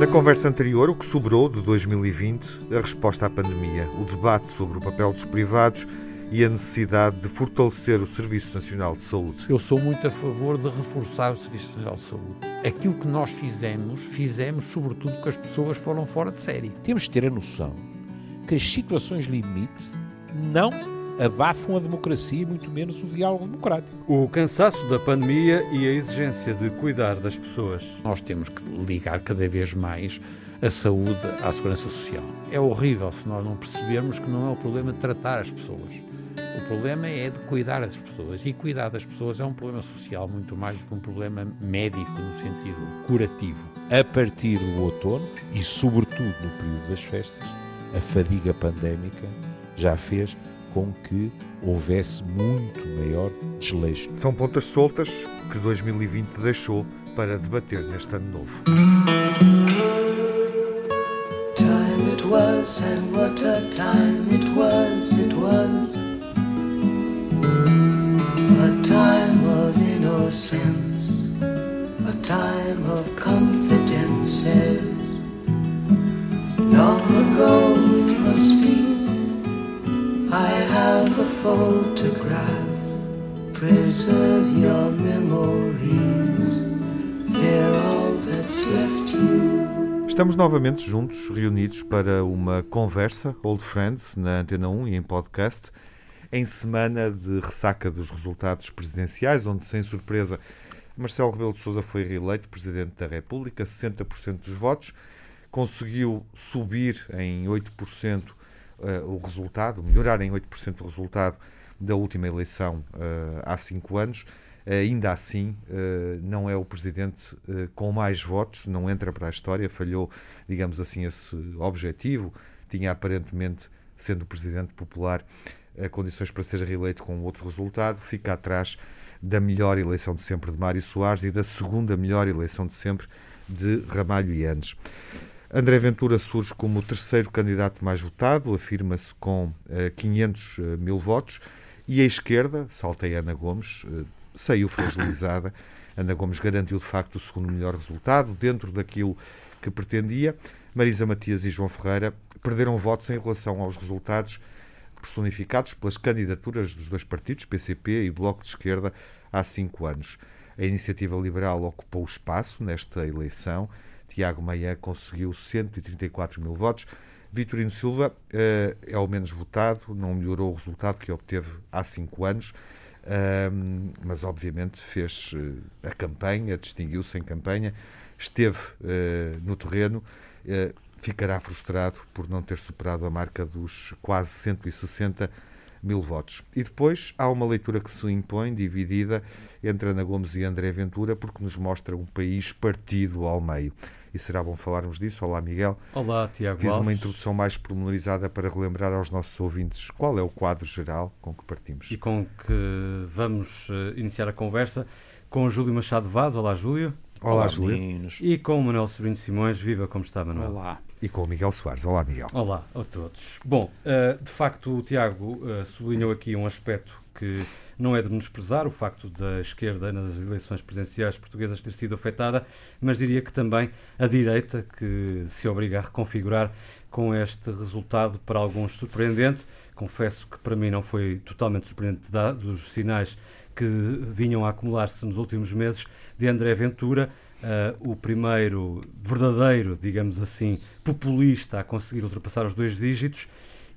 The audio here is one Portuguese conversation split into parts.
Na conversa anterior, o que sobrou de 2020, a resposta à pandemia, o debate sobre o papel dos privados e a necessidade de fortalecer o Serviço Nacional de Saúde. Eu sou muito a favor de reforçar o Serviço Nacional de Saúde. Aquilo que nós fizemos, fizemos sobretudo porque as pessoas foram fora de série. Temos de ter a noção que as situações limite não abafam a democracia e muito menos o diálogo democrático. O cansaço da pandemia e a exigência de cuidar das pessoas. Nós temos que ligar cada vez mais a saúde à segurança social. É horrível se nós não percebermos que não é o problema de tratar as pessoas. O problema é de cuidar das pessoas. E cuidar das pessoas é um problema social muito mais do que um problema médico no sentido curativo. A partir do outono e, sobretudo, no período das festas, a fadiga pandémica já fez com que houvesse muito maior desleixo. São pontas soltas que 2020 deixou para debater neste ano novo. Time it was and what a time it was, it was A time of innocence, a time of confidences photograph. Preserve your memories. They're all that's left you. Estamos novamente juntos, reunidos para uma conversa Old Friends na Antena 1 e em podcast, em semana de ressaca dos resultados presidenciais, onde, sem surpresa, Marcelo Rebelo de Sousa foi reeleito Presidente da República, 60% dos votos, conseguiu subir em 8% uh, o resultado, melhorar em 8% o resultado da última eleição uh, há cinco anos. ainda assim, uh, não é o presidente com mais votos, não entra para a história, falhou, digamos assim, esse objetivo. Tinha aparentemente, sendo presidente popular, condições para ser reeleito com outro resultado, fica atrás da melhor eleição de sempre de Mário Soares e da segunda melhor eleição de sempre de Ramalho Andes. André Ventura surge como o terceiro candidato mais votado, afirma-se com uh, 500 uh, mil votos, e a esquerda, saltei Ana Gomes, uh, saiu fragilizada. Ana Gomes garantiu de facto o segundo melhor resultado, dentro daquilo que pretendia. Marisa Matias e João Ferreira perderam votos em relação aos resultados personificados pelas candidaturas dos dois partidos, PCP e Bloco de Esquerda, há cinco anos. A iniciativa liberal ocupou espaço nesta eleição Tiago Maia conseguiu 134 mil votos. Vitorino Silva uh, é o menos votado, não melhorou o resultado que obteve há cinco anos, uh, mas obviamente fez uh, a campanha, distinguiu-se em campanha, esteve eh, no terreno, ficará frustrado por não ter superado a marca dos quase 160 mil votos. E depois há uma leitura que se impõe, dividida entre Ana Gomes e André Ventura, porque nos mostra um país partido ao meio e será bom falarmos disso. Olá, Miguel. Olá, Tiago. Fiz uma introdução mais pormenorizada para relembrar aos nossos ouvintes qual é o quadro geral com que partimos. E com que vamos uh, iniciar a conversa com o Júlio Machado Vaz. Olá, Júlio. Olá, Olá Júlio. Meninos. E com o Manuel Sobrinho Simões. Viva, como está, Manuel? Olá. E com o Miguel Soares. Olá, Miguel. Olá a todos. Bom, uh, de facto, o Tiago uh, sublinhou aqui um aspecto que não é de menosprezar o facto da esquerda nas eleições presidenciais portuguesas ter sido afetada, mas diria que também a direita, que se obriga a reconfigurar com este resultado para alguns surpreendente. Confesso que para mim não foi totalmente surpreendente dados os sinais que vinham a acumular-se nos últimos meses de André Ventura. Uh, o primeiro verdadeiro, digamos assim, populista a conseguir ultrapassar os dois dígitos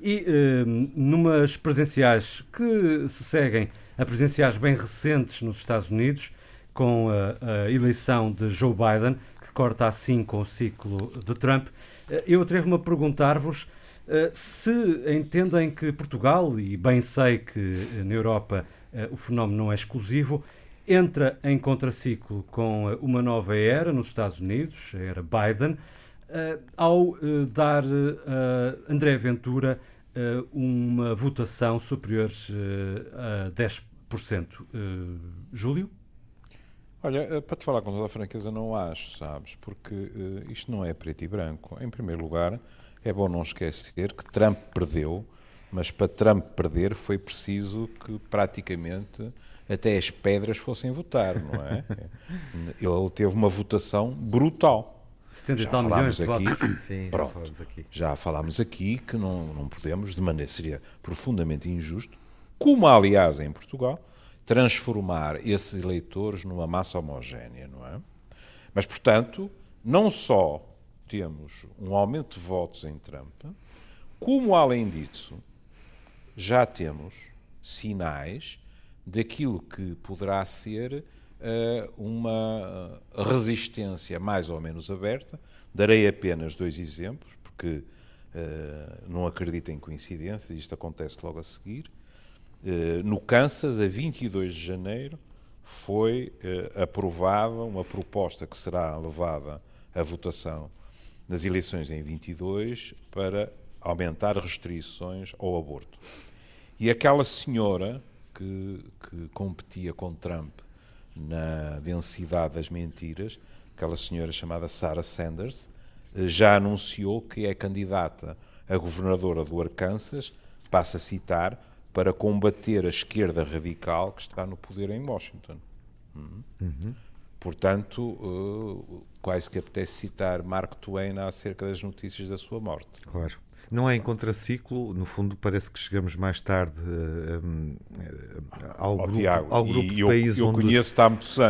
e uh, numas presenciais que se seguem a presenciais bem recentes nos Estados Unidos, com a, a, eleição de Joe Biden, que corta assim com o ciclo de Trump, eh, eu atrevo-me a perguntar-vos uh, se entendem que Portugal, e bem sei que uh, na Europa o fenómeno não é exclusivo, entra em contraciclo com uma nova era nos Estados Unidos, a era Biden, ao dar a André Ventura uma votação superior uh, a 10%. Uh, Júlio? Olha, para te falar com toda a franqueza, não acho, sabes? Porque isto não é preto e branco. Em primeiro lugar, é bom não esquecer que Trump perdeu, mas para Trump perder foi preciso que praticamente até as pedras fossem votar, não é? Ele teve uma votação brutal. 70 já falámos aqui, Sim, pronto, já, aqui. já falámos aqui que não, não podemos, de maneira seria profundamente injusto, como aliás em Portugal, transformar esses eleitores numa massa homogénea, não é? Mas, portanto, não só temos um aumento de votos em Trump, como além disso, já temos sinais daquilo que poderá ser uma resistência mais ou menos aberta. Darei apenas dois exemplos, porque uh, não acredito em coincidências, isto acontece logo a seguir. Uh, no Kansas, a 22 de janeiro, foi aprovada uma proposta que será levada à votação nas eleições em 22 para aumentar restrições ao aborto. E aquela senhora que, que competia com Trump na densidade das mentiras, aquela senhora chamada Sarah Sanders, eh, já anunciou que é candidata a governadora do Arkansas, passa a citar, para combater a esquerda radical que está no poder em Washington. Uhum. Uhum. Portanto, uh, quase que apetece citar Mark Twain acerca das notícias da sua morte. Claro. Não é em contraciclo, no fundo parece que chegamos mais tarde um, ao, grupo, Tiago, ao grupo de países eu, onde,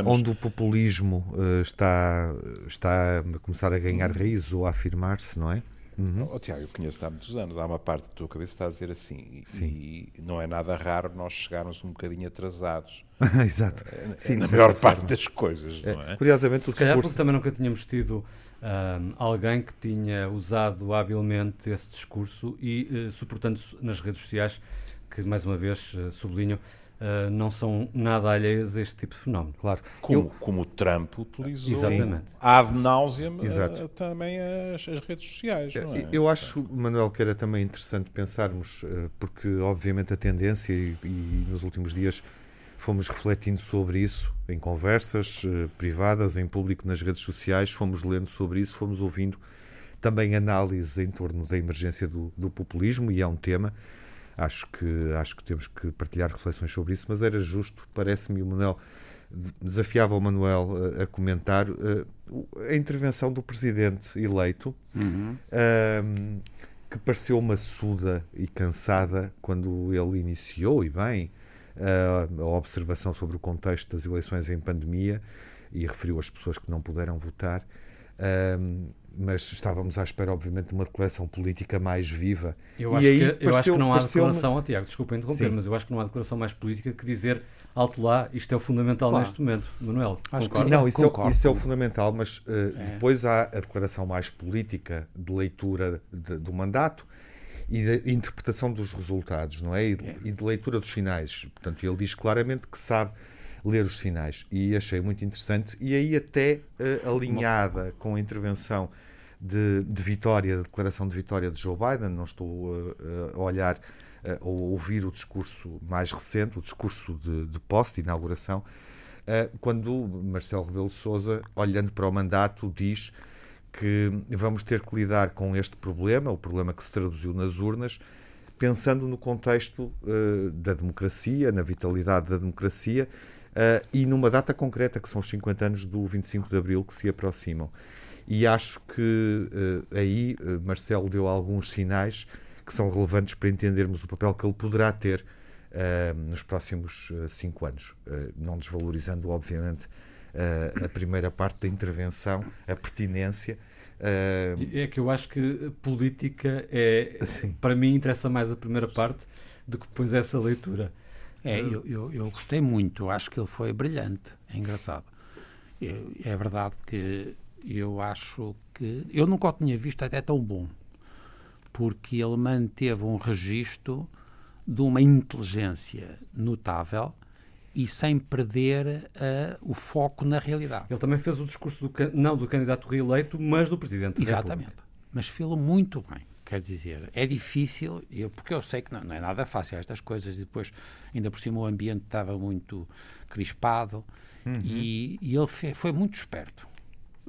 onde o populismo uh, está, está a começar a ganhar uhum. raiz ou a afirmar-se, não é? Uhum. Oh, Tiago, eu conheço há muitos anos. Há uma parte da tua cabeça que está a dizer assim, Sim. e não é nada raro nós chegarmos um bocadinho atrasados. Exato. Sim, na maior parte das coisas, não é? Curiosamente, o Se calhar porque também nunca tínhamos tido um, alguém que tinha usado habilmente esse discurso e uh, suportando-se nas redes sociais, que mais uma vez uh, sublinho, uh, não são nada alheias a este tipo de fenómeno. Claro. Como, Eu... como o Trump utilizou Exatamente. ad nauseam uh, também as, as, redes sociais. Não é? Eu acho, Manuel, que era também interessante pensarmos, porque obviamente a tendência, e, e nos últimos dias fomos refletindo sobre isso em conversas privadas, em público, nas redes sociais, fomos lendo sobre isso, fomos ouvindo também análises em torno da emergência do, do, populismo, e é um tema. Acho que, acho que temos que partilhar reflexões sobre isso, mas era justo, parece-me, o Manuel desafiava o Manuel a, eh, a comentar uh, a intervenção do presidente eleito, uhum. uh, que pareceu maçuda e cansada quando ele iniciou, e bem, a observação sobre o contexto das eleições em pandemia e referiu as pessoas que não puderam votar. Mas estávamos à espera, obviamente, de uma declaração política mais viva. Eu, acho, que, eu acho que não há declaração, oh, Tiago, desculpa interromper, Sim. mas eu acho que não há declaração mais política que dizer alto lá, isto é o fundamental claro. neste momento. Manuel, acho concorda? Não, isso é, isso é, o fundamental, mas uh, é. depois há a declaração mais política de leitura de, do mandato e de interpretação dos resultados, não é? E de, é. e de leitura dos sinais. Portanto, ele diz claramente que sabe ler os sinais. E achei muito interessante. E aí até uh, alinhada com a intervenção de, de, vitória, da declaração de vitória de Joe Biden, não estou uh, a olhar uh, ou ouvir o discurso mais recente, o discurso de, de posse, de inauguração, quando Marcelo Rebelo de Sousa, olhando para o mandato, diz que vamos ter que lidar com este problema, o problema que se traduziu nas urnas, pensando no contexto uh, da democracia, na vitalidade da democracia uh, e numa data concreta, que são os 50 anos do 25 de Abril, que se aproximam. E acho que uh, aí Marcelo deu alguns sinais que são relevantes para entendermos o papel que ele poderá ter nos próximos cinco anos, não desvalorizando, obviamente, a primeira parte da intervenção, a pertinência. É que eu acho que política é, Sim. para mim, interessa mais a primeira parte do que depois essa leitura. É, eu, eu, eu gostei muito, acho que ele foi brilhante, é engraçado. é verdade que eu acho que. Eu nunca o tinha visto até tão bom, porque ele manteve um registro de uma inteligência notável e sem perder uh, o foco na realidade. Ele também fez o discurso do, não do candidato reeleito, mas do Presidente Exatamente. Mas fez-lo muito bem. Quer dizer, é difícil, eu, porque eu sei que não, não, é nada fácil estas coisas, e depois, ainda por cima, o ambiente estava muito crispado, uhum. e, e, ele foi, foi muito esperto.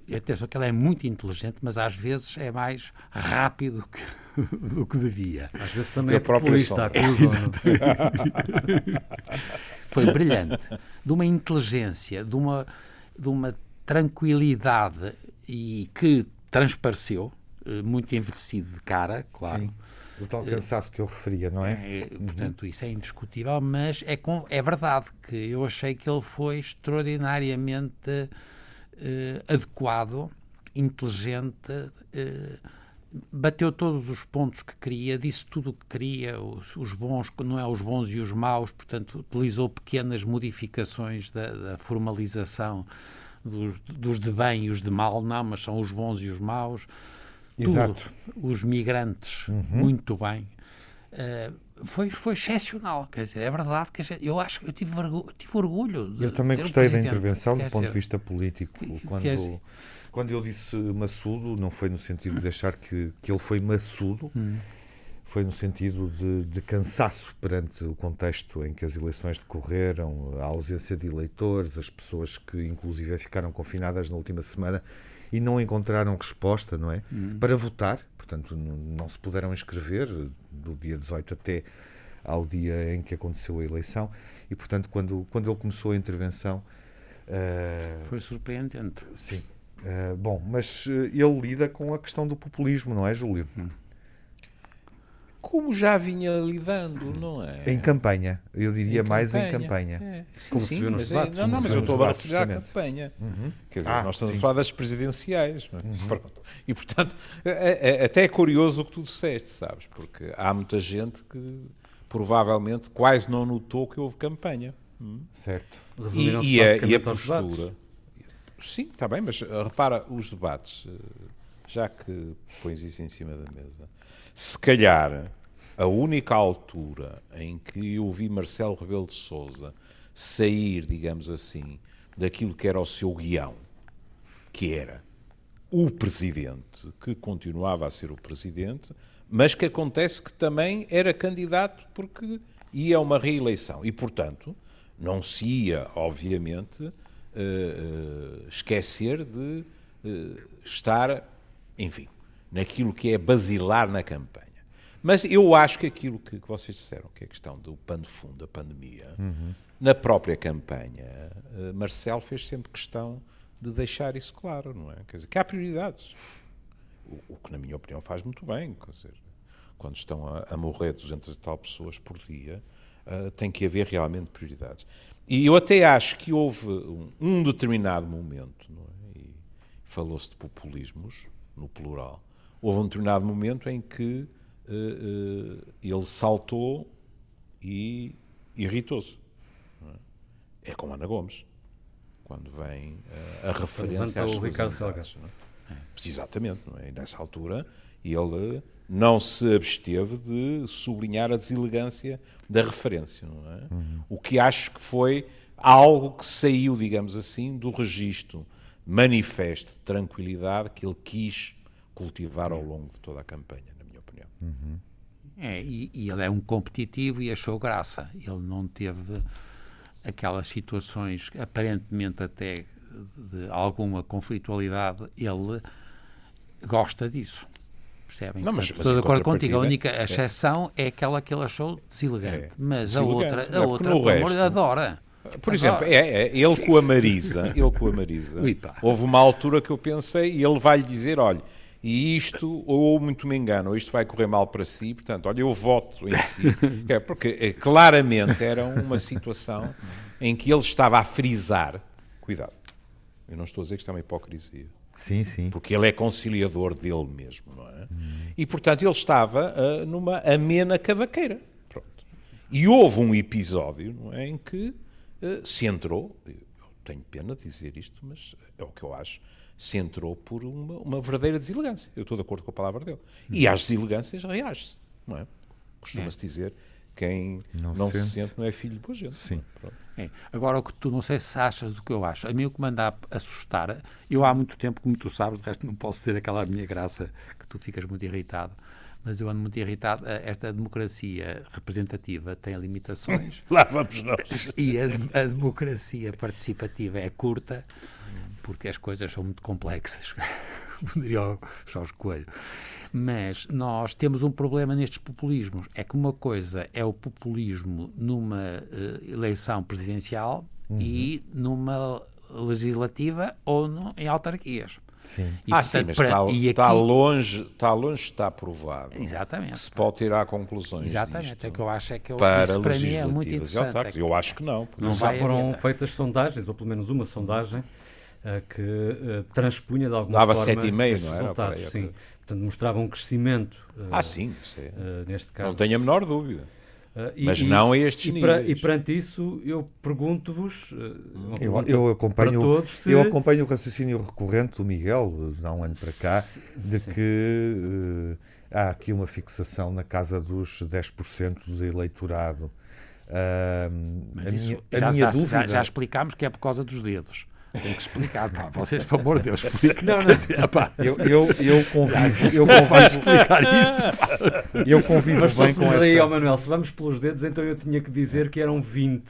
E atenção que ele é muito inteligente, mas às vezes é mais rápido que, do que devia. Às vezes também é populista. É, foi brilhante. De uma inteligência, de uma, de uma tranquilidade e que transpareceu, muito envelhecido de cara, claro. Sim. O tal cansaço que eu referia, não é? é portanto, uhum. isso é indiscutível, mas é, com, é verdade que eu achei que ele foi extraordinariamente adequado, inteligente, bateu todos os pontos que queria, disse tudo o que queria, os, os, bons, não é os bons e os maus, portanto, utilizou pequenas modificações da, da formalização dos, dos, de bem e os de mal, não, mas são os bons e os maus. Exato. Tudo, os migrantes, uhum. muito bem. Uh, foi, foi excepcional, quer dizer, é verdade que eu acho que eu tive, tive orgulho. De, eu também gostei da intervenção do ponto de vista político, quando quando eu disse maçudo, não foi no sentido de deixar que, que ele foi maçudo, hum. foi no sentido de, de, cansaço perante o contexto em que as eleições decorreram, a ausência de eleitores, as pessoas que inclusive ficaram confinadas na última semana e não encontraram resposta, não é? Hum. Para votar, portanto, não, se puderam inscrever do dia 18 até ao dia em que aconteceu a eleição e, portanto, quando, quando ele começou a intervenção. Uh, Foi surpreendente. Sim, Uh, bom, mas uh, ele lida com a questão do populismo, não é, Júlio? Hum. Como já vinha lidando, não é? Em campanha, eu diria em mais campanha. em campanha. É. Sim, Como sim, mas, é, não, não, mas eu estou a referir à campanha. Uhum. Quer dizer, ah, nós estamos sim. a falar das presidenciais. É? Uhum. E, portanto, é, é, até é curioso o que tu disseste, sabes? Porque há muita gente que provavelmente quase não notou que houve campanha. Hum? Certo. E, e, a, e a postura Sim, está bem, mas eh, repara os debates, eh, já que pões isso em cima da mesa. Se calhar a única altura em que eu vi Marcelo Rebelo de Souza sair, digamos assim, daquilo que era o seu guião, que era o presidente, que continuava a ser o presidente, mas que acontece que também era candidato porque ia a uma reeleição e, portanto, não se ia, obviamente, uh, esquecer de uh, estar, enfim, naquilo que é basilar na campanha. Mas eu acho que aquilo que, que vocês disseram, que é a questão do pano fundo da pandemia, uhum. na própria campanha, uh, Marcelo fez sempre questão de deixar isso claro, não é? Quer dizer, que há prioridades. O, o que, na minha opinião, faz muito bem. Quer dizer, quando estão a, a morrer 200 e tal pessoas por dia, uh, tem que haver realmente prioridades. E eu até acho que houve um, determinado momento, é? e falou-se de populismos, no plural, houve um determinado momento em que uh, uh, ele saltou e irritou-se. É? é como Ana Gomes, quando vem uh, a referência às suas amizades. É? Exatamente, não é? E nessa altura ele não se absteve de sublinhar a deselegância da referência. Não é? Uhum. O que acho que foi algo que saiu, digamos assim, do registro manifesto de tranquilidade que ele quis cultivar ao longo de toda a campanha, na minha opinião. Uhum. É, e, e, ele é um competitivo e achou graça. Ele não teve aquelas situações, aparentemente até de alguma conflitualidade, ele gosta disso. Percebem? Não, mas, Estou de acordo contigo. A única é. exceção é, é aquela que ele achou deselegante. É. Mas deselegante. a outra, a outra por resto, adora. Por exemplo, é, é, ele com a Marisa, ele com a Marisa, houve uma altura que eu pensei e ele vai lhe dizer, olha, e isto, ou muito me engano, ou isto vai correr mal para si, portanto, olha, eu voto em si, é, porque é, claramente era uma situação em que ele estava a frisar, cuidado, eu não estou a dizer que isto é uma hipocrisia, Sim, sim. Porque ele é conciliador dele mesmo, não é? Hum. E, portanto, ele estava uh, numa amena cavaqueira. Pronto. E houve um episódio é, em que se entrou, eu tenho pena de dizer isto, mas é o que eu acho, se entrou por uma, uma verdadeira deselegância. Eu estou de acordo com a palavra dele. E às deselegâncias reage-se, não é? Costuma-se é. dizer quem não, não se, sente. sente não é filho de boa gente. Sim. É. Agora, o que tu não sei se achas do que eu acho. A mim o que me anda a assustar, eu há muito tempo, como tu sabes, de resto não posso ser aquela minha graça que tu ficas muito irritado, mas eu ando muito irritado. Esta democracia representativa tem limitações. Lá vamos nós. E a, a democracia participativa é curta, porque as coisas são muito complexas. Diria o Jorge Coelho. Mas nós temos um problema nestes populismos. É que uma coisa é o populismo numa uh, eleição presidencial uhum. e numa legislativa ou no, em autarquias. Sim. E, ah, portanto, sim, mas está, aqui... está, longe, está longe está provado. Exatamente. Se pode tirar conclusões Exatamente, disto, é que eu acho é que eu, para isso para mim é muito interessante. É que... Eu acho que não. Não já foram feitas sondagens, ou pelo menos uma sondagem, uh, que uh, transpunha de alguma Dava forma 7,5, não era? resultados. Sim. Portanto, mostrava um crescimento. Uh, ah, sim, é. neste caso. Não tenho a menor dúvida. Uh, e, Mas não a estes e, níveis. e perante isso, eu pergunto-vos. Uh, eu, eu, acompanho, todos, se... eu acompanho o raciocínio recorrente do Miguel, há um ano para cá, de sim. que uh, há aqui uma fixação na casa dos 10% do eleitorado. a minha, a minha já, dúvida... já, já explicámos que é por causa dos dedos. Tem que explicar, pá. Vocês, por amor de Deus, expliquem. Não, não. Pá. Eu, eu, eu convivo. Eu convivo explicar isto. Pá. Eu convivo Mas bem com essa. Ao Manuel, se vamos pelos dedos, então eu tinha que dizer que eram 20.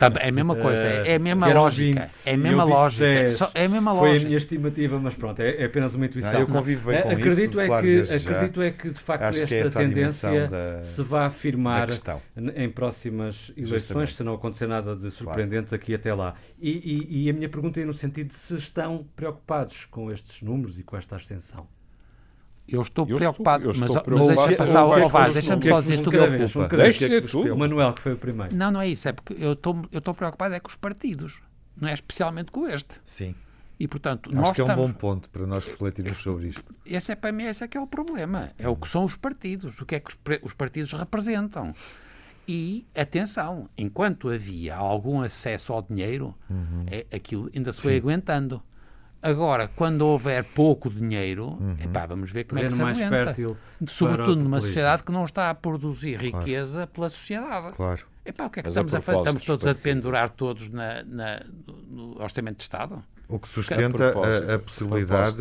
Tá, é a mesma coisa, é, é a mesma lógica. 20, é a mesma lógica. 10, só, é a mesma foi lógica. a minha estimativa, mas pronto, é, é apenas uma intuição. Não, eu convivo bem com acredito isso. É claro, que, acredito é que, de facto, Acho esta é tendência da, se vai afirmar em próximas eleições, Justamente. se não acontecer nada de surpreendente claro. aqui até lá. E, e, e a minha pergunta é no sentido de se estão preocupados com estes números e com esta ascensão. Eu estou eu preocupado, estou, eu mas, estou mas deixa passar ao Vaz, deixa-me só dizer. Um Deixa ser tu. O Manuel, que foi o primeiro. Não, não é isso, é porque eu estou, eu estou preocupado é com os partidos, não é especialmente com este. Sim. E, portanto, Acho nós que é um estamos... bom ponto para nós refletirmos sobre isto. Esse é para mim, esse é que é o problema. É o que são os partidos, o que é que os partidos representam. E, atenção, enquanto havia algum acesso ao dinheiro, uhum. é, aquilo ainda se foi Sim. aguentando. Agora, quando houver pouco dinheiro, uhum. epá, vamos ver como é que se mais aguenta. Fértil Sobretudo numa sociedade que não está a produzir claro. riqueza pela sociedade. Claro. Epá, o que é que Mas estamos a, a fazer? Estamos todos a pendurar todos na, na, no Orçamento de Estado? O que sustenta a, a, possibilidade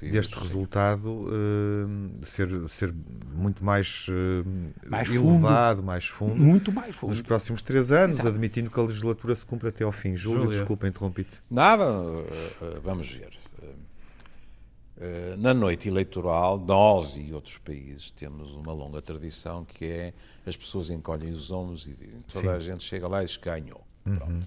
deste resultado uh, ser, ser muito mais, uh, mais elevado, fundo. mais fundo, muito mais fundo. nos próximos três anos, Exato. admitindo que a legislatura se cumpra até ao fim. Júlio, Júlia. desculpa, interrompi-te. Nada, uh, vamos ver. Na noite eleitoral, nós e outros países temos uma longa tradição que é as pessoas encolhem os ombros e toda Sim. a gente chega lá e diz ganhou. Uhum.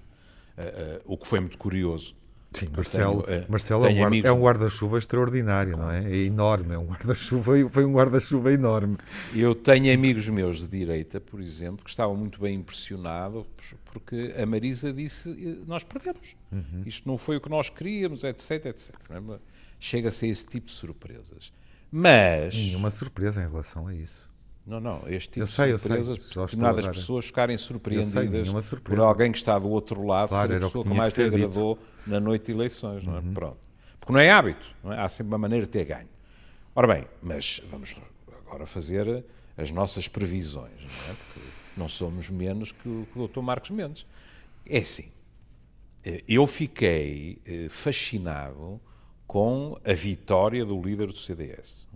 o que foi muito curioso Sim, Marcelo, tenho, é, Marcelo é, um guarda, é um guarda-chuva extraordinário, claro. não é? É enorme, é um guarda-chuva, foi um guarda-chuva enorme. Eu tenho amigos meus de direita, por exemplo, que estavam muito bem impressionados porque a Marisa disse nós perdemos. Uhum. Isto não foi o que nós queríamos, etc, etc. É? Chega-se a esse tipo de surpresas. Mas... Nenhuma surpresa em relação a isso. Não, não, este tipo eu sei, de surpresas, determinadas pessoas ficarem surpreendidas sei, por alguém que está do outro lado, claro, ser a pessoa que, que mais lhe agradou na noite de eleições, não é? Uhum. Pronto. Porque não é hábito, não é? há sempre uma maneira de ter ganho. Ora bem, mas vamos agora fazer as nossas previsões, não é? Porque não somos menos que o, que o Dr. Marcos Mendes. É assim, eh, eu fiquei eh, fascinado com a vitória do líder do CDS.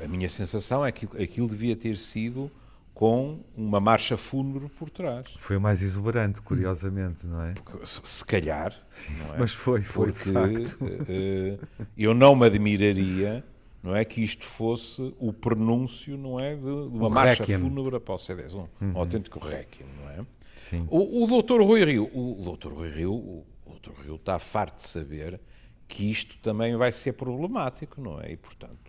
É? a minha sensação é que aquilo devia ter sido com uma marcha fúnebre por trás. Foi o mais exuberante, curiosamente, não é? Porque, se calhar, é? mas foi, foi porque uh, eu não me admiraria, não é, que isto fosse o prenúncio, não é, de, de uma marcha requiem. fúnebre para o CDS, um, uhum. um autêntico requiem, não é? Sim. O, o doutor Rui Rio, o, o doutor Rui Rio, o, o doutor Rio está farto de saber que isto também vai ser problemático, não é? E portanto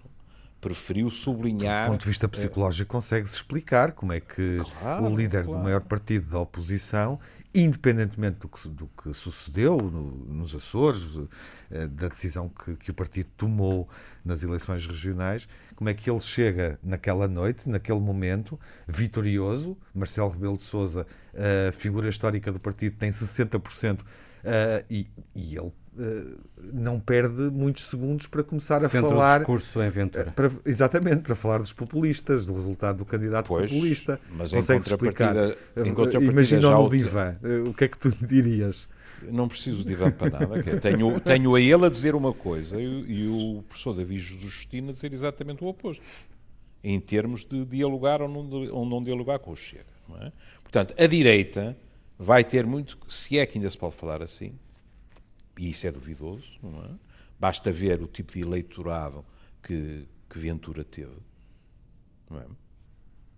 preferiu sublinhar. Do ponto de vista psicológico, consegue-se explicar como é que claro, o líder claro. do maior partido da oposição, independentemente do que, do que sucedeu no, nos Açores, eh, da decisão que, que, o partido tomou nas eleições regionais, como é que ele chega naquela noite, naquele momento, vitorioso. Marcelo Rebelo de Souza, figura histórica do partido, tem 60%. Uh, e, e ele não perde muitos segundos para começar a Centro falar. discurso em Ventura. Uh, para, exatamente, para falar dos populistas, do resultado do candidato pois, populista. Mas Consegue em contrapartida, em contrapartida Imagina no divã. o que é que tu lhe dirias? Não preciso de divã para nada. É, tenho, tenho a ele a dizer uma coisa e, o professor David Justino a dizer exatamente o oposto. Em termos de dialogar ou não, ou não dialogar com o Chega. É? Portanto, a direita vai ter muito, se é que ainda se pode falar assim, e isso é duvidoso, não é? Basta ver o tipo de eleitorado que, que Ventura teve, não é?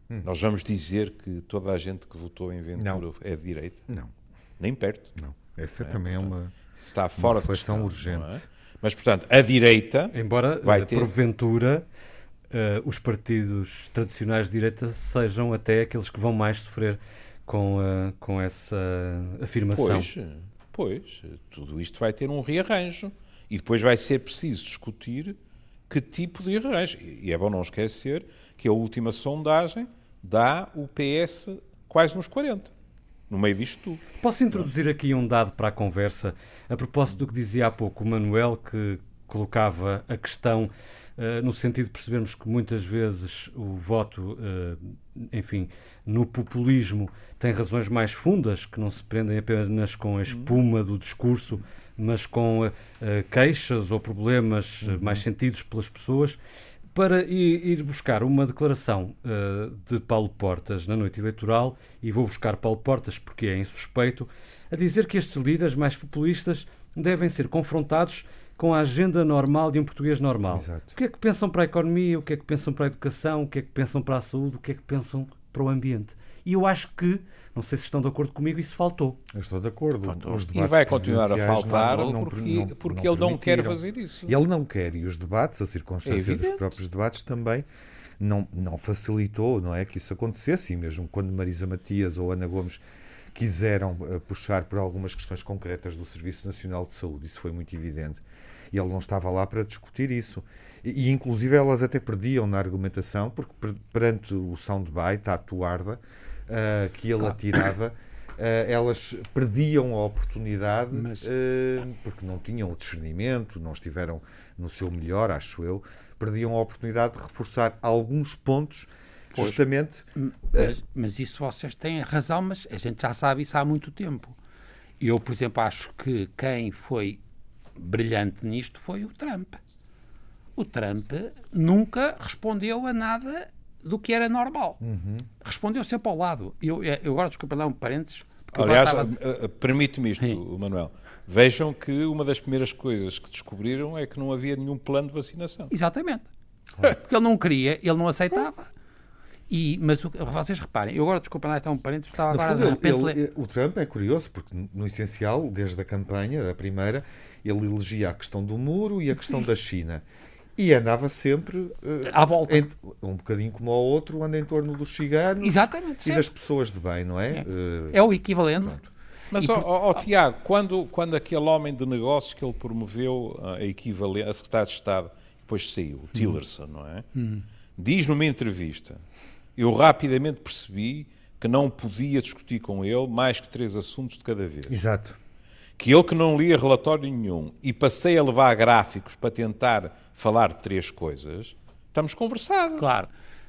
Hum. Nós vamos dizer que toda a gente que votou em Ventura não. é de direita? Não. Nem perto. Não. Essa é? também é uma, está fora uma reflexão urgente. É? Mas, portanto, a direita. Embora, vai uh, ter... porventura, uh, os partidos tradicionais de direita sejam até aqueles que vão mais sofrer com, uh, com essa afirmação. Pois, pois, tudo isto vai ter um rearranjo. E depois vai ser preciso discutir que tipo de rearranjo. E é bom não esquecer que a última sondagem dá o PS quase nos 40, no meio disto tudo. Posso introduzir aqui um dado para a conversa, a propósito do que dizia há pouco o Manuel, que colocava a questão uh, no sentido de percebermos que muitas vezes o voto, uh, enfim, no populismo tem razões mais fundas, que não se prendem apenas com a espuma do discurso, mas com uh, queixas ou problemas uhum. mais sentidos pelas pessoas para ir buscar uma declaração de Paulo Portas na noite eleitoral, e vou buscar Paulo Portas porque é insuspeito, a dizer que estes líderes mais populistas devem ser confrontados com a agenda normal de um português normal. Exato. O que é que pensam para a economia, o que é que pensam para a educação, o que é que pensam para a saúde, o que é que pensam para o ambiente. E eu acho que, não sei se estão de acordo comigo, isso faltou. Eu estou de acordo. e vai continuar a faltar não, porque, não, porque não ele não quer fazer isso. E ele não quer, e os debates, a circunstância é dos próprios debates também não, não facilitou, não é, que isso acontecesse, e mesmo quando Marisa Matias ou Ana Gomes quiseram uh, puxar por algumas questões concretas do Serviço Nacional de Saúde, isso foi muito evidente, e ele não estava lá para discutir isso. E, e inclusive elas até perdiam na argumentação, porque perante o soundbite, a atuarda, uh, que ele claro. atirava, uh, elas perdiam a oportunidade Mas... uh, porque não tinham o discernimento, não estiveram no seu melhor, acho eu, perdiam a oportunidade de reforçar alguns pontos justamente. Mas, mas, isso vocês têm razão, mas a gente já sabe isso há muito tempo. Eu, por exemplo, acho que quem foi brilhante nisto foi o Trump. O Trump nunca respondeu a nada do que era normal. Uhum. Respondeu sempre ao lado. Eu, eu agora, desculpa dar um parênteses. Aliás, estava... Eh, eh, permite-me isto, Sim. Manuel. Vejam que uma das primeiras coisas que descobriram é que não havia nenhum plano de vacinação. Exatamente. Porque ele não queria, ele não aceitava. E, mas o, vocês reparem, eu agora, desculpa lá, está um parênteses, estava agora fundo, de repente... Ele, o Trump é curioso, porque no essencial, desde a campanha, da primeira, ele elegia a questão do muro e a questão da China. E andava sempre uh, à volta. Um bocadinho como o outro, anda em torno dos ciganos Exatamente, e sempre. das pessoas de bem, não é? É, uh, é o equivalente. Pronto. Mas, ó, ó, Tiago, quando, quando aquele homem de negócios que ele promoveu a equivalente, a secretário de Estado, depois saiu, o Tillerson, hum. não é? Hum. Diz numa entrevista, eu rapidamente percebi que não podia discutir com ele mais que três assuntos de cada vez. Exato. Que ele que não lia relatório nenhum e passei a levar gráficos para tentar falar de três coisas, estamos conversados. Claro.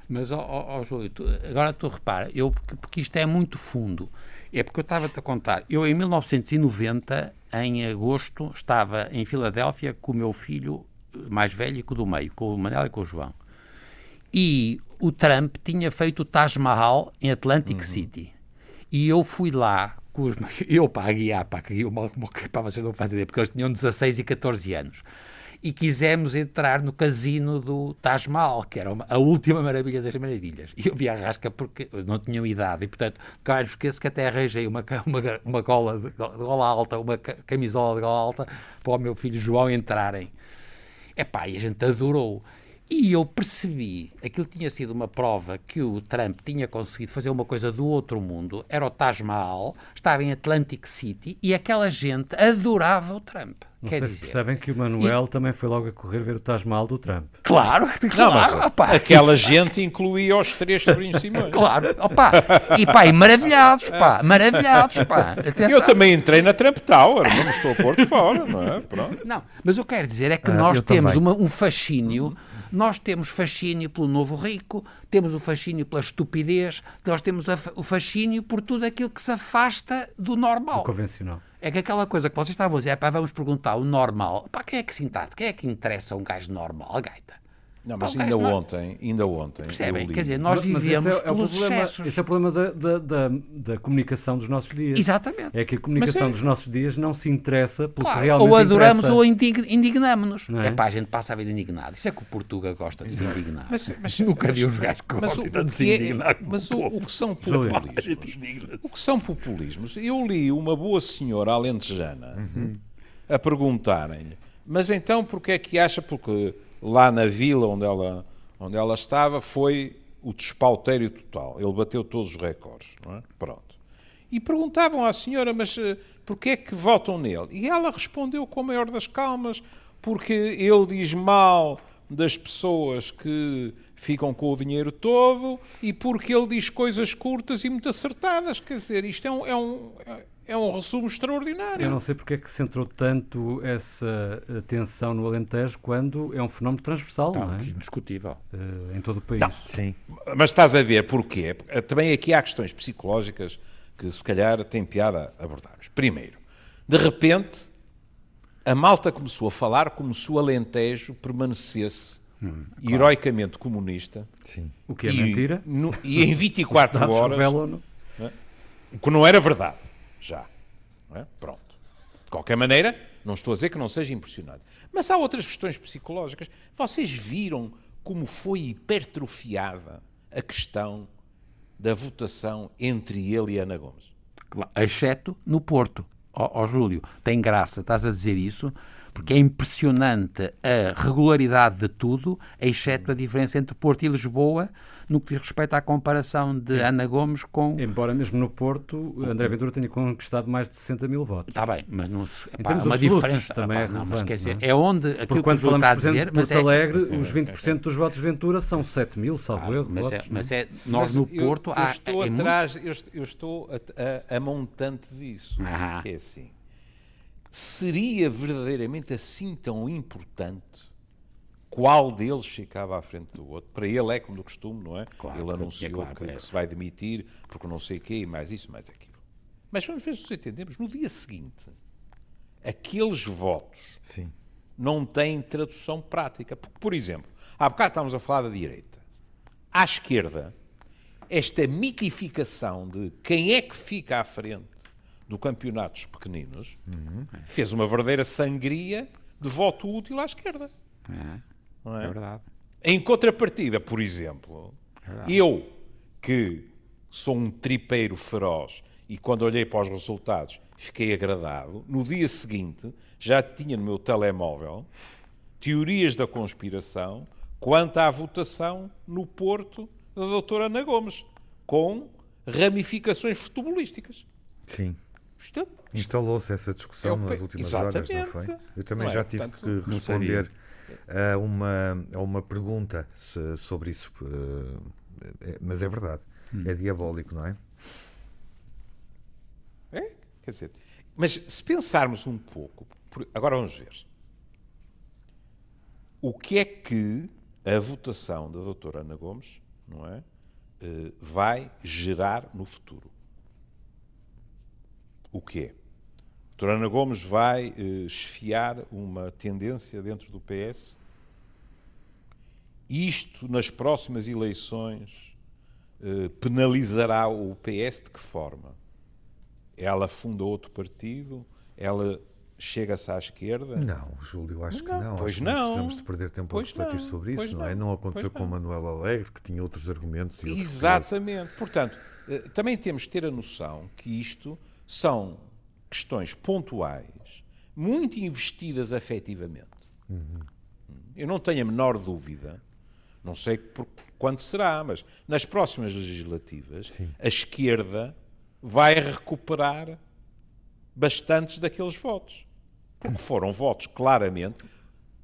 Mas, ó, ó, Júlio, tu, agora tu repara, eu, porque, porque isto é muito fundo. É porque eu estava-te a contar. Eu, em 1990, em agosto, estava em Filadélfia com o meu filho mais velho e com o do meio, com o Manel e com o João. E o Trump tinha feito o Taj Mahal em Atlantic uhum. City. E eu fui lá, com eu para a guiar, para, que eu, para vocês não fazem ideia, porque eles tinham 16 e 14 anos e quisemos entrar no casino do Taj Mahal, que era uma, a última maravilha das maravilhas. E eu vi a rasca porque não tinham idade e, portanto, cá esqueço que até arranjei uma, uma, uma gola de, de gola alta, uma camisola de gola alta para o meu filho João entrarem. Epá, e a gente adorou. E eu percebi, aquilo tinha sido uma prova que o Trump tinha conseguido fazer uma coisa do outro mundo, era o Taj Mahal, estava em Atlantic City e aquela gente adorava o Trump. Não Quer sei dizer, se percebem que o Manuel e... também foi logo a correr ver o Taj Mahal do Trump. Claro, não, claro. Opa. Aquela gente incluía os três sobrinhos Simões. claro, opa. E pá, e maravilhados, pá, maravilhados, pá. Atenção. Eu também entrei na Trump Tower, não me estou a pôr de fora, não é? Pronto. Não, mas eu quero dizer é que ah, nós temos uma, um fascínio nós temos fascínio pelo novo rico, temos o fascínio pela estupidez, nós temos o fascínio por tudo aquilo que se afasta do normal. Do convencional. É que aquela coisa que vocês estavam a dizer, é pá, vamos perguntar o normal. Pá, quem é que se interessa? Quem é que interessa um gajo normal? A gaita. Não, mas ainda ontem, ainda ontem. Percebem? Quer dizer, nós vivemos mas é, é pelos problema, excessos. Esse é o problema da, da, da, da, comunicação dos nossos dias. Exatamente. É que a comunicação é... dos nossos dias não se interessa pelo claro, que realmente Ou adoramos interessa. ou indignamos-nos. É? é pá, a gente passa a vida indignado. Isso é que o Portuga gosta de se indignar. Mas, mas nunca vi os gajos que gostam de se indignar. Mas o, o, que são populismos? o que são populismos? Eu li uma boa senhora alentejana uhum. a perguntarem-lhe Mas então, porque é que acha? Porque lá na vila onde ela, onde ela estava foi o despautério total. Ele bateu todos os recordes. É? Pronto. E perguntavam à senhora, mas uh, porquê é que votam nele? E ela respondeu com a maior das calmas, porque ele diz mal das pessoas que ficam com o dinheiro todo e porque ele diz coisas curtas e muito acertadas. Quer dizer, isto é um, é um, é um resumo extraordinário. Eu não sei porque é que se centrou tanto essa atenção no Alentejo quando é um fenómeno transversal, não, não é? Indiscutível. Uh, em todo o país. Não. Sim. Mas estás a ver porquê? Também aqui há questões psicológicas que se calhar tem piada abordarmos. Primeiro, de repente, a malta começou a falar como se o Alentejo permanecesse hum, claro. heroicamente comunista. Sim. O que é e, mentira. No, e em 24 horas. Revelam, é? O que não era verdade, já. É? Pronto. De qualquer maneira, não estou a dizer que não seja impressionante. Mas há outras questões psicológicas. Vocês viram como foi hipertrofiada a questão da votação entre ele e Ana Gomes. Exceto no Porto. Ó, oh, oh, Júlio, tem graça, estás a dizer isso, porque é impressionante a regularidade de tudo, exceto a diferença entre Porto e Lisboa, no que diz respeito à comparação de é. Ana Gomes com. Embora mesmo no Porto, André Ventura tenha conquistado mais de 60 mil votos. Está bem, mas não se. Epá, uma diferença também epá, é relevante. Não, dizer, é? é onde. Porque quando falamos, por exemplo, de Porto é... Alegre, os 20% dos votos de Ventura são 7 mil, salvo erro. Mas, votos, é, mas é. Nós no eu, Porto. Eu, há, estou é atrás, muito... eu, estou a, a, a montante disso. Ah. Que é assim. Seria verdadeiramente assim tão importante qual deles ficava à frente do outro. Para ele é como do costume, não é? Claro, ele anunciou é claro, que, é. que, se vai demitir porque não sei o quê, e mais isso, mais aquilo. Mas vamos ver se nos entendemos. No dia seguinte, aqueles votos Sim. não têm tradução prática. Porque, por exemplo, há bocado estávamos a falar da direita. À esquerda, esta mitificação de quem é que fica à frente do campeonato dos pequeninos uhum. fez uma verdadeira sangria de voto útil à esquerda. É. Não é? é verdade. Em contrapartida, por exemplo, é eu que sou um tripeiro feroz e quando olhei para os resultados fiquei agradado, no dia seguinte já tinha no meu telemóvel teorias da conspiração quanto à votação no Porto da doutora Ana Gomes, com ramificações futebolísticas. Sim. Instalou-se essa discussão é nas últimas Exatamente. horas, não foi? Eu também não é? já tive Portanto, que responder a uma, a uma pergunta sobre isso. Eh, é, mas é verdade. Hum. É diabólico, não é? É? Quer dizer, mas se pensarmos um pouco, agora vamos ver. O que é que a votação da doutora Ana Gomes, não é, eh, vai gerar no futuro? O que é? Doutora Ana Gomes vai eh, esfiar uma tendência dentro do PS? Isto, nas próximas eleições, eh, penalizará o PS de que forma? Ela funda outro partido? Ela chega-se à esquerda? Não, Júlio, acho que não. Pois acho não. não precisamos de perder tempo a refletir não, sobre isso, não, não é? Não aconteceu com Manuel Alegre, que tinha outros argumentos. Exatamente. Portanto, eh, também temos de ter a noção que isto são questões pontuais, muito investidas afetivamente. Uhum. Eu não tenho a menor dúvida, não sei por quando será, mas nas próximas legislativas, Sim. a esquerda vai recuperar bastantes daqueles votos. Porque foram votos claramente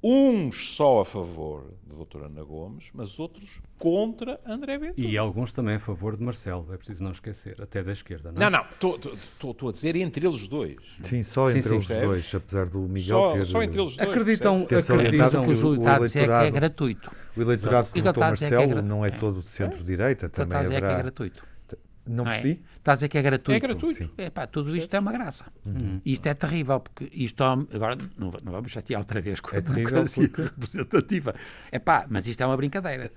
uns só a favor da doutora Ana Gomes, mas outros contra André Ventura. E alguns também a favor de Marcelo, é preciso não esquecer, até da esquerda, não é? Não, não, estou a dizer entre eles dois. Sim, só entre sim, sim, eles dois, apesar do Miguel só, ter... Só entre eles dois. Acreditam, ter acreditam que o eleitorado é, é gratuito. O eleitorado que votou Marcelo é, é não é todo de centro-direita, também haverá... É que é gratuito. Não percebi? É? Estás a dizer que é gratuito. É gratuito. É, pá, tudo isto é uma graça. Uhum. Isto é terrível, porque isto agora não, não vamos chatear outra vez com é a democracia porque... representativa. É pá, mas isto é uma brincadeira.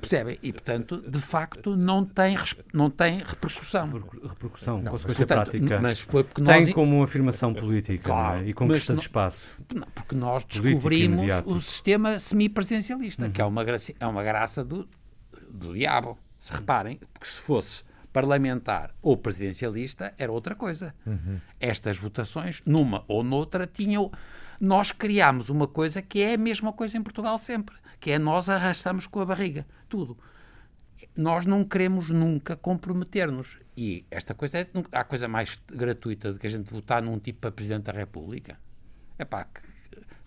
Percebem? E portanto, de facto, não tem, não tem repercussão. Repercussão, não, consequência portanto, prática. Mas foi porque tem nós... como afirmação política claro, é? e conquista de espaço. Não, porque nós descobrimos o sistema semipresencialista, uhum. que é uma graça, é uma graça do, do diabo. Se reparem, porque se fosse parlamentar ou presidencialista era outra coisa. Uhum. Estas votações, numa ou noutra, tinham. Nós criámos uma coisa que é a mesma coisa em Portugal sempre, que é nós arrastamos com a barriga tudo. Nós não queremos nunca comprometer-nos. E esta coisa é. Há coisa mais gratuita do que a gente votar num tipo para Presidente da República. É pá,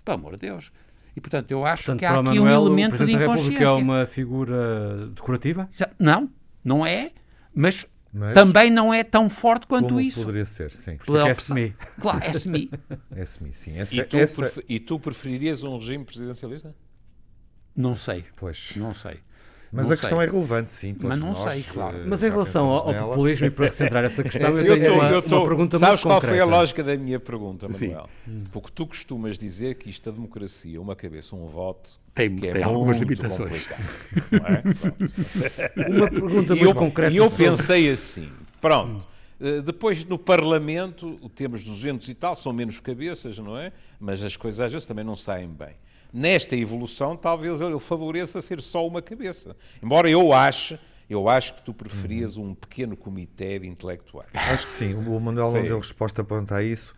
pelo amor de Deus. E, portanto, eu acho portanto, que há aqui Manuel, um elemento o de da inconsciência. República é uma figura decorativa? Não, não é, mas, mas também não é tão forte quanto como isso. poderia ser, sim. Pela é SMI. Claro, é SMI. é SMI, sim. Essa, e, tu essa... e tu preferirias um regime presidencialista? Não sei. Pois. Não sei. Mas não a questão sei. é relevante, sim. Mas não nós, sei, claro. Uh, Mas em relação ao, ao populismo, e para centrar essa questão, eu, eu tenho tô, uma, eu tô, uma pergunta Sabes qual concreta. foi a lógica da minha pergunta, Manuel? Sim. Porque tu costumas dizer que isto da democracia, uma cabeça, um voto, tem, que é tem algumas limitações. É? Uma pergunta muito concreta. E eu pensei assim, pronto. eh, Depois no Parlamento temos 200 e tal, são menos cabeças, não é? Mas as coisas às vezes também não saem bem. Nesta evolução, talvez ele favoreça ser só uma cabeça. Embora eu ache, eu acho que tu preferias um pequeno comitê de intelectuais. Acho que sim. O Manuel não deu resposta pronta a isso.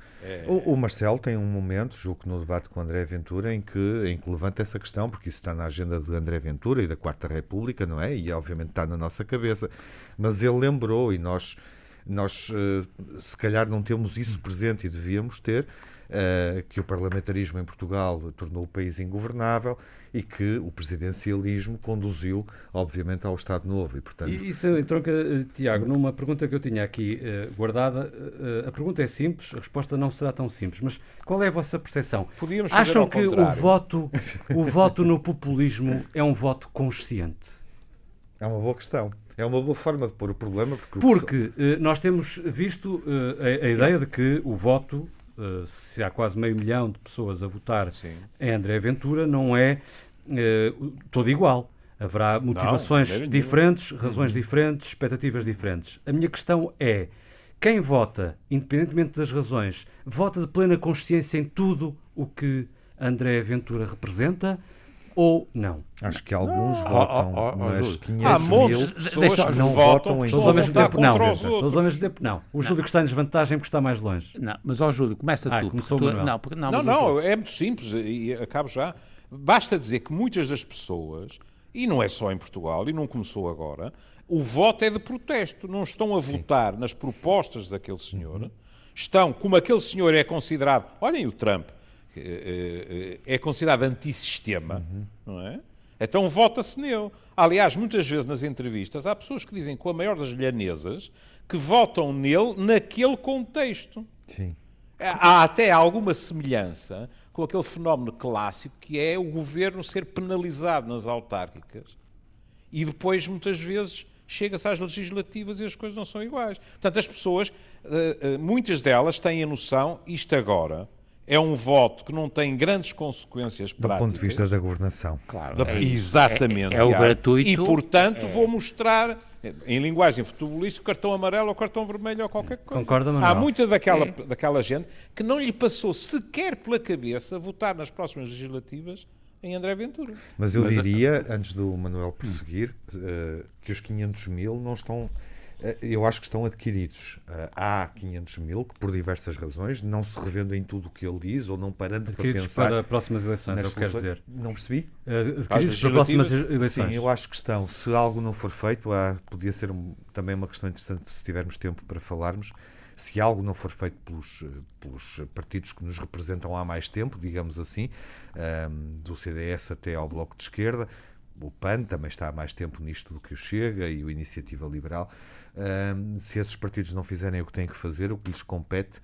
O, o Marcelo tem um momento, julgo que no debate com André Ventura, em que, em que levanta essa questão, porque isso está na agenda de André Ventura e da Quarta República, não é? E obviamente está na nossa cabeça. Mas ele lembrou, e nós, nós eh, se calhar não temos isso presente e devíamos ter, eh, que o parlamentarismo em Portugal tornou o país ingovernável e que o presidencialismo conduziu, obviamente, ao Estado Novo. E, portanto, E Isso entronca, eh, Tiago, numa pergunta que eu tinha aqui eh, guardada. a pergunta é simples, a resposta não será tão simples, mas qual é a vossa percepção? Podíamos Acham que o voto, o voto no populismo é um voto consciente? É uma boa questão. É uma boa forma de pôr o problema. Porque, o Porque eh, nós temos visto a, a ideia de que o voto, eh, se há quase meio milhão de pessoas a votar Sim. em André Ventura, não é eh, todo igual. Haverá motivações maneira nenhuma. diferentes, razões diferentes, expectativas diferentes. A minha questão é: quem vota, independentemente das razões, vota de plena consciência em tudo o que André Ventura representa ou não? Acho que alguns Não. votam, Oh, oh, oh, mas Júlio. 500 Há montes mil de pessoas deixa- não votam votam em Todos ao a mesmo tempo, não. os Todos ao outros. mesmo tempo, não. O Júlio que está em desvantagem porque está mais longe. Não, mas ó Júlio, começa Ah, tu. começou tu não, porque, não, Não, não, é muito simples e acabo já. Basta dizer que muitas das pessoas, e não é só em Portugal, e não começou agora, o voto é de protesto. Não estão a votar nas propostas daquele senhor, estão, como aquele senhor é considerado, olhem o Trump, é considerado antissistema, não é? Então vota-se nele. Aliás, muitas vezes nas entrevistas há pessoas que dizem com a maior das lhanesas que votam nele naquele contexto. Sim. Há até alguma semelhança com aquele fenómeno clássico que é o governo ser penalizado nas autárquicas e depois, muitas vezes, chega-se às legislativas e as coisas não são iguais. Portanto, as pessoas, eh, eh, muitas delas têm a noção, isto agora é um voto que não tem grandes consequências Do práticas. ponto de vista da governação. Claro, Da- é exatamente. É, é o Tiago. gratuito. E, portanto, vou mostrar, em linguagem futebolística, o cartão amarelo ou cartão vermelho ou qualquer coisa. Concorda, Manuel? Há muita daquela, daquela gente que não lhe passou sequer pela cabeça votar nas próximas legislativas em André Ventura. Mas eu diria, antes do Manuel prosseguir, eh, que os 500 mil não estão. Eh, eu acho que estão adquiridos. Eh, há 500 mil que, por diversas razões, não se revendem em tudo o que ele diz ou não parando para Adquiridos pensar. para próximas eleições, é o que quer dizer. Não percebi? Eh, Adquiridos para próximas eleições. Sim, eu acho que estão. Se algo não for feito, há, podia ser um- também uma questão interessante se tivermos tempo para falarmos. Se algo não for feito pelos, pelos partidos que nos representam há mais tempo, digamos assim, ahm, do CDS até ao Bloco de Esquerda, o PAN também está há mais tempo nisto do que o Chega e o Iniciativa Liberal. ahm, se esses partidos não fizerem o que têm que fazer, o que lhes compete,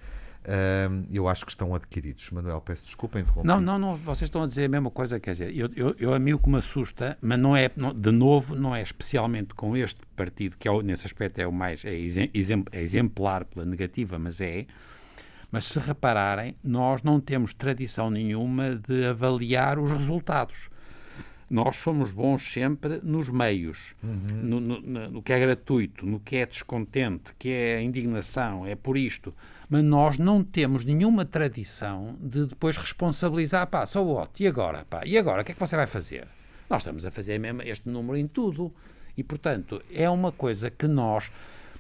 ahm, eu acho que estão adquiridos. Manuel, peço desculpa, interrompi. Não, não, não, vocês estão a dizer a mesma coisa, quer dizer, eu, eu, eu a mim o que me assusta, mas não é, não- de novo, não é especialmente com este partido, que é, nesse aspecto é o mais, é, exem- é exemplar pela negativa, mas é, mas se repararem, nós não temos tradição nenhuma de avaliar os resultados. Nós somos bons sempre nos meios, no, no- no- no que é gratuito, no que é descontente, que é indignação, é por isto. Mas nós não temos nenhuma tradição de depois responsabilizar, pá, só o e agora, pá, e agora, o que é que você vai fazer? Nós estamos a fazer mesmo este número em tudo. E, portanto, é uma coisa que nós,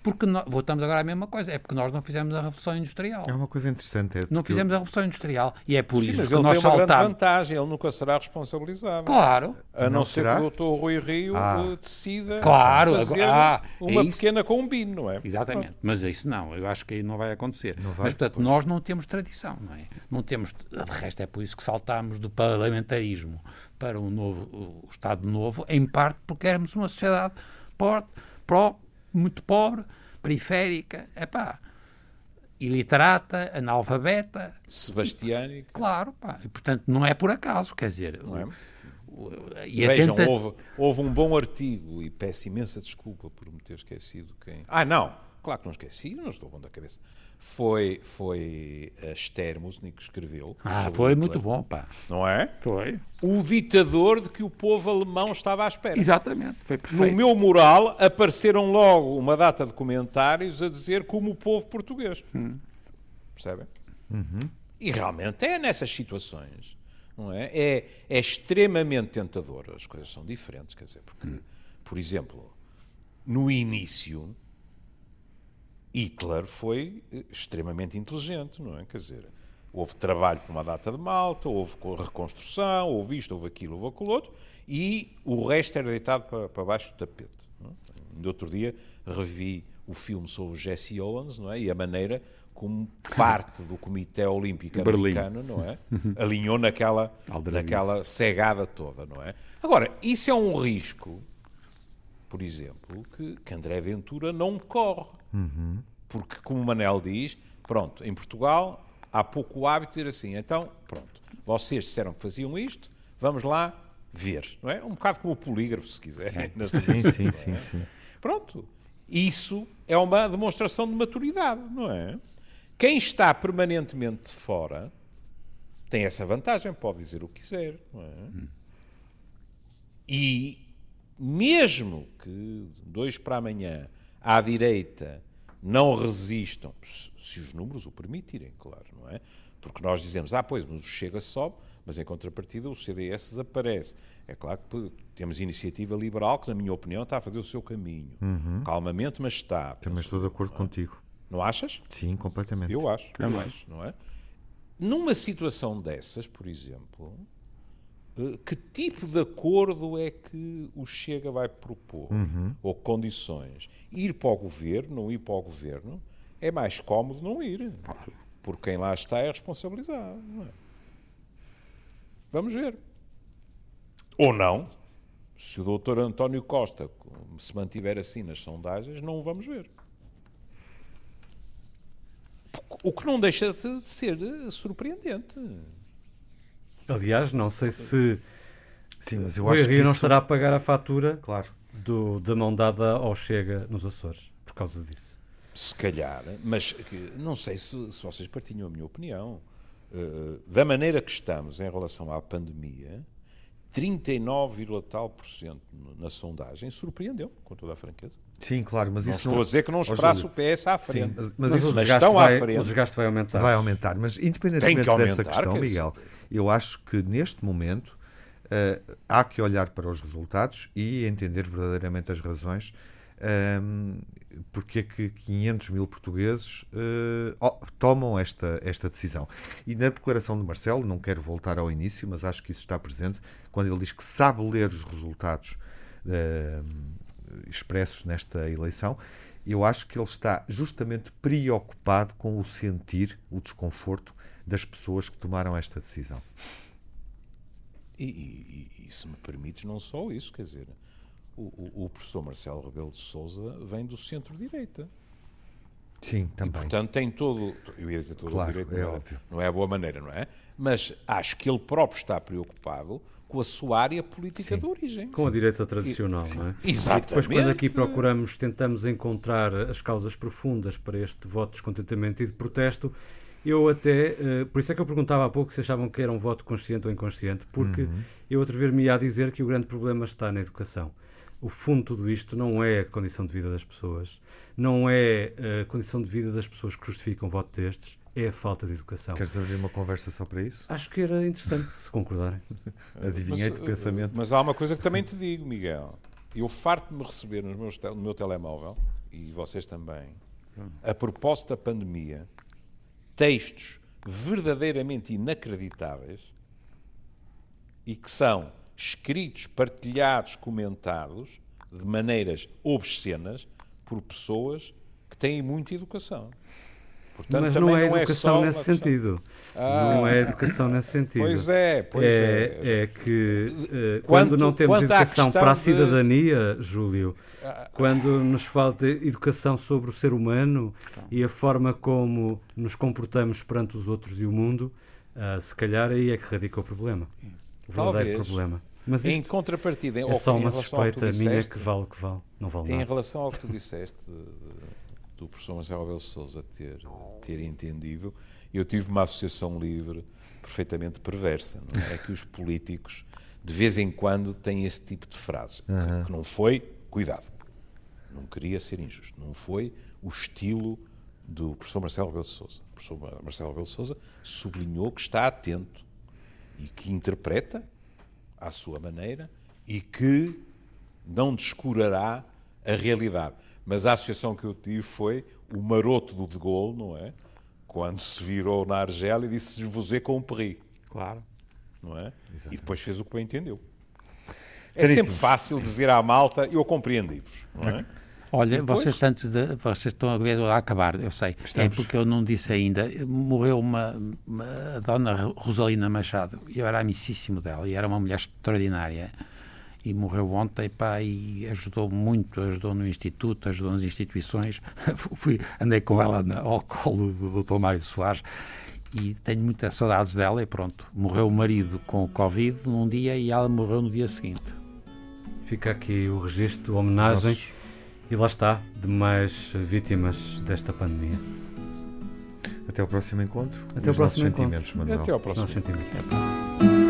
Porque nós, voltamos agora à mesma coisa, é porque nós não fizemos a Revolução Industrial. É uma coisa interessante. É não fizemos a Revolução Industrial. E é por Sim, isso mas que ele nós tem uma saltamos. grande vantagem, ele nunca será responsabilizado. Claro, A não, Não ser será? que o Dr. Rui Rio Ah. eh, decida Claro, fazer agora- ah, uma é pequena combine, não é? Exatamente, mas isso não, eu acho que aí não vai acontecer. Não vai, mas, portanto, nós não temos tradição, não é? Não temos, de resto, é por isso que saltámos do parlamentarismo para um novo, o Estado Novo, em parte porque éramos uma sociedade pro- muito pobre, periférica, epá, iliterata, analfabeta, Sebastiani, claro, pá, e, portanto, não é por acaso, quer dizer, não é? e Vejam, tenta- houve, houve um bom artigo e peço imensa desculpa por me ter esquecido quem. Ah, não, claro que não esqueci, não estou bom da cabeça. Foi, foi a Esther Musni que escreveu. Ah, foi Hitler, muito bom, pá, Não é? foi, O ditador de que o povo alemão estava à espera. exatamente, foi No perfeito. meu mural apareceram logo uma data de comentários a dizer como o povo português. Percebem? E realmente é nessas situações. Não é? É, é extremamente tentador. As coisas são diferentes. Quer dizer, porque, por exemplo, no início, Hitler foi eh, extremamente inteligente, não é? Quer dizer, houve trabalho por uma data de malta, houve co- reconstrução, houve isto, houve aquilo, houve aquilo outro, e o resto era deitado para, para baixo do tapete. Não é? Ainda outro dia revi o filme sobre Jesse Owens, não é? E a maneira como parte do Comitê Olímpico Berlim. Americano, não é? Alinhou naquela, naquela cegada toda, não é? Agora, isso é um risco por exemplo, que, que André Ventura não corre. Porque, como o Manel diz, pronto, em Portugal há pouco hábito de dizer assim, então, pronto, vocês disseram que faziam isto, vamos lá ver, não é? Um bocado como o polígrafo, se quiser. nas Sim, sim, não sim, é? sim. Pronto, isso é uma demonstração de maturidade, não é? Quem está permanentemente de fora tem essa vantagem, pode dizer o que quiser, não é? E mesmo que dois para amanhã à direita não resistam, se os números o permitirem, claro, não é? Porque nós dizemos, ah, pois, mas o Chega sobe, mas em contrapartida o CDS desaparece. É claro que temos iniciativa liberal, que na minha opinião está a fazer o seu caminho. Calmamente, mas está. Também estou de acordo não é? contigo. Não achas? Sim, completamente. Eu acho, acho, não é? Numa situação dessas, por exemplo, que tipo de acordo é que o Chega vai propor? Ou condições? Ir para o governo, não ir para o governo, é mais cómodo não ir. Porque quem lá está é responsabilizado. é? Vamos ver. Ou não. Se o doutor António Costa se mantiver assim nas sondagens, não o vamos ver. O que não deixa de ser eh, surpreendente. Aliás, não sei se Sim, mas eu o acho Rio que não isso- estará a pagar a fatura Claro. do, da mão dada ao Chega nos Açores, por causa disso. Se calhar, mas não sei se, se vocês partilham a minha opinião. Eh, da maneira que estamos em relação à pandemia, 39, tal por cento na sondagem surpreendeu, com toda a franqueza. Sim, claro, mas Não isso estou a dizer que não esperasse o PS à Sim, frente. mas, mas Mas, o, mas estão à vai, frente. o desgaste vai aumentar. vai aumentar. Mas independentemente Tem que aumentar, dessa questão, quer Miguel, eu acho que neste momento eh, há que olhar para os resultados e entender verdadeiramente as razões ehm, porque é que 500 mil portugueses eh, oh, tomam esta, esta decisão. E na declaração de Marcelo, não quero voltar ao início, mas acho que isso está presente, quando ele diz que sabe ler os resultados eh, expressos nesta eleição, eu acho que ele está justamente preocupado com o sentir, o desconforto das pessoas que tomaram esta decisão. E, e- e se me permites, não só isso, quer dizer, o, o- professor Marcelo Rebelo de Souza vem do centro-direita. Sim, E, também. portanto, tem todo. Eu ia dizer todo Claro, o direito, é não, óbvio. não é a boa maneira, não é? Mas acho que ele próprio está preocupado com a sua área política de origem. Com a direita tradicional, não é? Exatamente. E depois, quando aqui procuramos, tentamos encontrar as causas profundas para este voto de descontentamento e de protesto, eu até. eh, por isso é que eu perguntava há pouco se achavam que era um voto consciente ou inconsciente, porque eu atrever-me a dizer que o grande problema está na educação. O fundo de tudo isto não é a condição de vida das pessoas, não é a condição de vida das pessoas que justificam um voto destes, é a falta de educação. Queres abrir uma conversa só para isso? Acho que era interessante se concordarem. Adivinhei de pensamento. Mas há uma coisa que também te digo, Miguel. Eu farto-me receber nos meus tel- no meu telemóvel, e vocês também, a propósito da pandemia, textos verdadeiramente inacreditáveis e que são escritos, partilhados, comentados de maneiras obscenas por pessoas que têm muita educação. Portanto, Mas não é não educação é nesse sentido. Ah, não é educação nesse sentido. Pois é, pois é. É, é que uh, quando não temos educação para a cidadania, de... Júlio, quando nos falta educação sobre o ser humano e a forma como nos comportamos perante os outros e o mundo, uh, se calhar aí é que radica o problema. O verdadeiro Talvez. problema. Mas em contrapartida, é só uma suspeita minha que vale o que vale. Não vale em nada. relação ao que tu disseste do professor Marcelo Abel Souza ter, ter entendido, eu tive uma associação livre perfeitamente perversa. É? é que os políticos, de vez em quando, têm esse tipo de frase. Uhum. Que, não foi, cuidado, não queria ser injusto, não foi o estilo do professor Marcelo Rebelo Sousa. O professor Marcelo Rebelo Sousa sublinhou que está atento e que interpreta à sua maneira e que não descurará a realidade. Mas a associação que eu tive foi o maroto do De Gaulle, não é? Quando se virou na Argélia e disse você com um perri. Claro. Não é? Exatamente. E depois fez o que bem entendeu. É sempre fácil dizer à malta, eu compreendi-vos, não é? Olha, vocês antes de, vocês estão a ver a acabar, eu sei. É Estamos. É porque eu não disse ainda. Morreu uma, uma a dona Rosalina Machado. Eu era amicíssimo dela e era uma mulher extraordinária e morreu ontem, pá, e ajudou muito, ajudou no Instituto, ajudou nas instituições. Fui, andei com ela na, ao colo do Dr. Mário Soares e tenho muitas saudades dela e pronto. Morreu o marido com o Covid num dia e ela morreu no dia seguinte. Fica aqui o registro, a homenagem Nossa. e lá está, de mais vítimas desta pandemia. Até o próximo encontro. Até o próximo encontro. Até ao próximo. Nossos sentimentos.